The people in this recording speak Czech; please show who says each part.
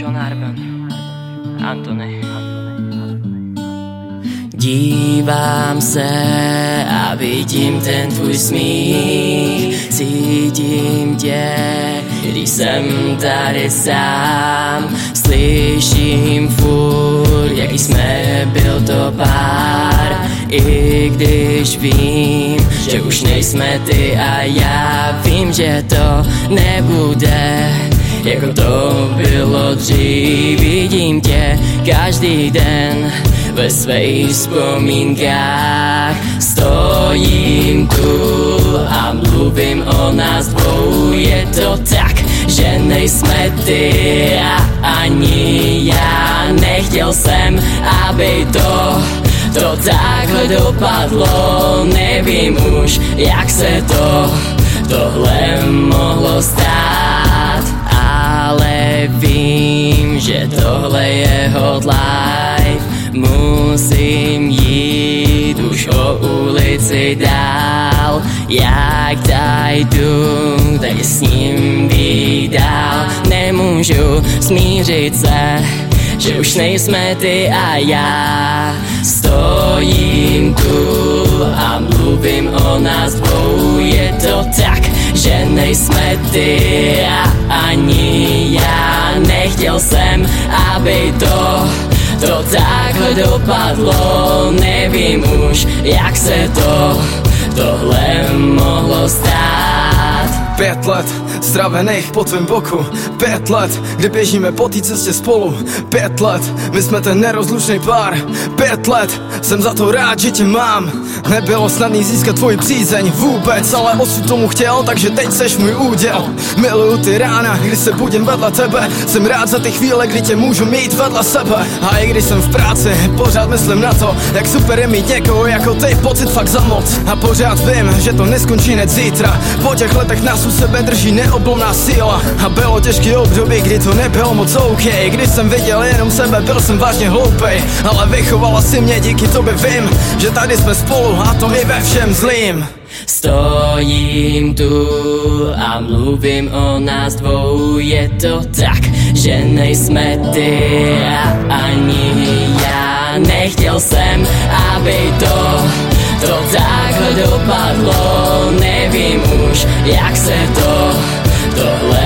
Speaker 1: Arban, Antony.
Speaker 2: Dívám se a vidím ten tvůj smích, cítím tě, když jsem tady sám, slyším furt, jaký jsme byl to pár, i když vím, že už nejsme ty a já. Vím, že to nebude jako to bylo dřív Vidím tě každý den ve svých vzpomínkách. Stojím tu a mluvím o nás dvou. Je to tak, že nejsme ty a ani já. Nechtěl jsem, aby to to takhle dopadlo. Nevím už, jak se to tohle mohlo stát že tohle je hot life. Musím jít už o ulici dál. Jak tady jdu, tak s ním vydál Nemůžu smířit se že už nejsme ty a já. Stojím tu a mluvím o nás dvou. Je to tak, že nejsme ty a ani já Nechtěl jsem, aby to to takhle dopadlo Nevím už, jak se to tohle mohlo stát.
Speaker 3: Pět let zdravených po tvém boku. Pět let, kde běžíme po té cestě spolu. Pět let, my jsme ten nerozlučný pár. Pět let, jsem za to rád, že tě mám. Nebylo snadný získat tvoji přízeň vůbec Ale osud tomu chtěl, takže teď seš můj úděl. Miluju ty rána, kdy se budím vedle tebe. Jsem rád za ty chvíle, kdy tě můžu mít vedle sebe. A i když jsem v práci, pořád myslím na to Jak super je mít někoho jako ty, pocit fakt za moc. A pořád vím, že to neskončí hned zítra. Po těch letech nás u sebe drží neoblomná síla. A bylo těžký období, kdy to nebylo moc OK. Když jsem viděl jenom sebe, byl jsem vážně hloupej. Ale vychovala si mě, díky tobě vím Že tady jsme spolu a to i ve všem zlým.
Speaker 2: Stojím tu a mluvím o nás dvou. Je to tak, že nejsme ty a ani já. Nechtěl jsem, aby to to takhle dopadlo Nevím už, jak se to tohle